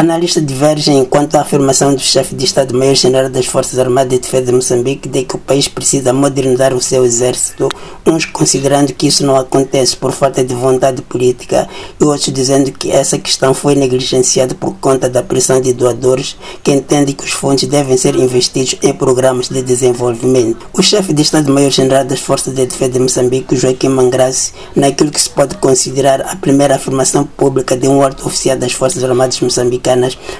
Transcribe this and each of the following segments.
Analistas divergem quanto à afirmação do chefe de Estado-Maior-General das Forças Armadas de Defesa de Moçambique de que o país precisa modernizar o seu exército, uns considerando que isso não acontece por falta de vontade política e outros dizendo que essa questão foi negligenciada por conta da pressão de doadores que entendem que os fundos devem ser investidos em programas de desenvolvimento. O chefe de Estado-Maior-General das Forças de Defesa de Moçambique, Joaquim Mangrace, naquilo que se pode considerar a primeira afirmação pública de um alto oficial das Forças Armadas moçambicanas,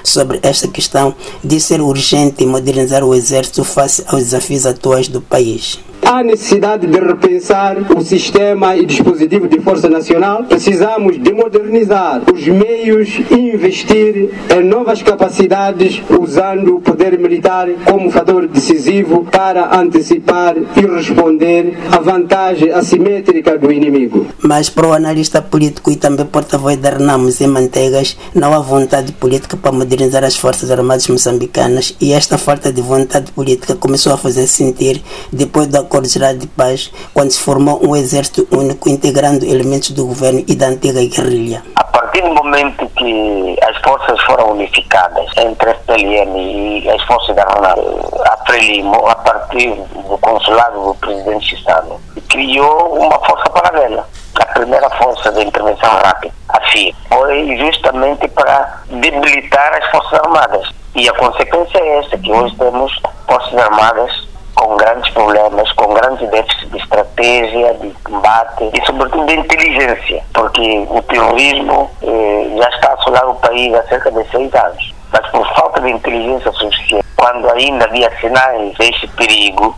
sobre esta questão de ser urgente modernizar o exército face aos desafios atuais do país. Há necessidade de repensar o sistema e dispositivo de Força Nacional. Precisamos de modernizar os meios e investir em novas capacidades, usando o poder militar como fator decisivo para antecipar e responder à vantagem assimétrica do inimigo. Mas para o analista político e também porta-voz da Renamos e Manteigas, não há vontade política para modernizar as Forças Armadas moçambicanas e esta falta de vontade política começou a fazer sentir depois da Acordo Geral de Paz, quando se formou um exército único integrando elementos do governo e da antiga guerrilha. A partir do momento que as forças foram unificadas entre FPLN e as forças da RNA, a Frelimo, a partir do consulado do presidente Chissano, criou uma força paralela a primeira força de intervenção rápida, a FIA, foi justamente para debilitar as Forças Armadas. E a consequência é essa, que hoje temos Forças Armadas com grandes problemas, com grandes déficits de estratégia, de combate e, sobretudo, de inteligência, porque o terrorismo eh, já está a assolar o país há cerca de seis anos. Mas por falta de inteligência suficiente, quando ainda havia sinais deste perigo,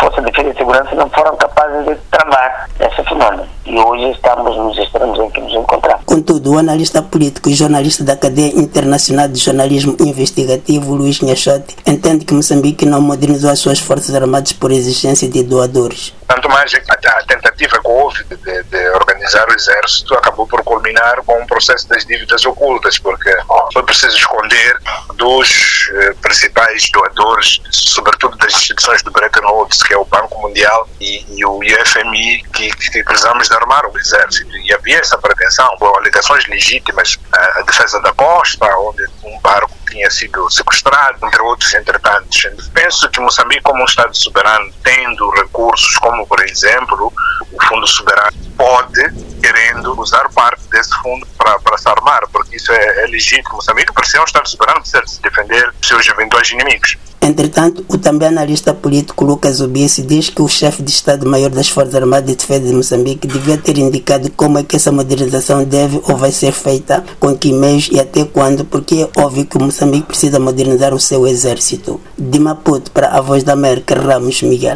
forças de defesa e segurança não foram capazes de travar essa fenômeno. E hoje estamos nos extremos em que nos encontramos. Contudo, o analista político e jornalista da cadeia internacional de jornalismo investigativo, Luiz Nhachote, entende que Moçambique não modernizou as suas forças armadas por exigência de doadores. Tanto mais a, a tentativa que houve de, de, de, organizar o exército acabou por culminar com um processo das dívidas ocultas, porque foi preciso esconder dos eh, principais doadores, sobretudo das instituições do Bretton Woods, que é o Banco Mundial e, e o IFMI, que, que precisamos de armar o exército. E havia essa pretensão, com alegações legítimas, a, a defesa da costa, onde um barco tinha sido sequestrado, entre outros entretantos. Penso que Moçambique, como um Estado soberano, tendo recursos como, por exemplo, o Fundo Soberano, pode, querendo, usar parte desse fundo para, para se armar, porque isso é, é legítimo. Moçambique, para ser um Estado soberano, precisa se defender dos seus eventuais inimigos. Entretanto, o também analista político Lucas Obice diz que o chefe de Estado-Maior das Forças Armadas de Defesa de Moçambique devia ter indicado como é que essa modernização deve ou vai ser feita, com que meios e até quando, porque é óbvio que Moçambique precisa modernizar o seu exército. De Maputo para a Voz da América, Ramos Miguel.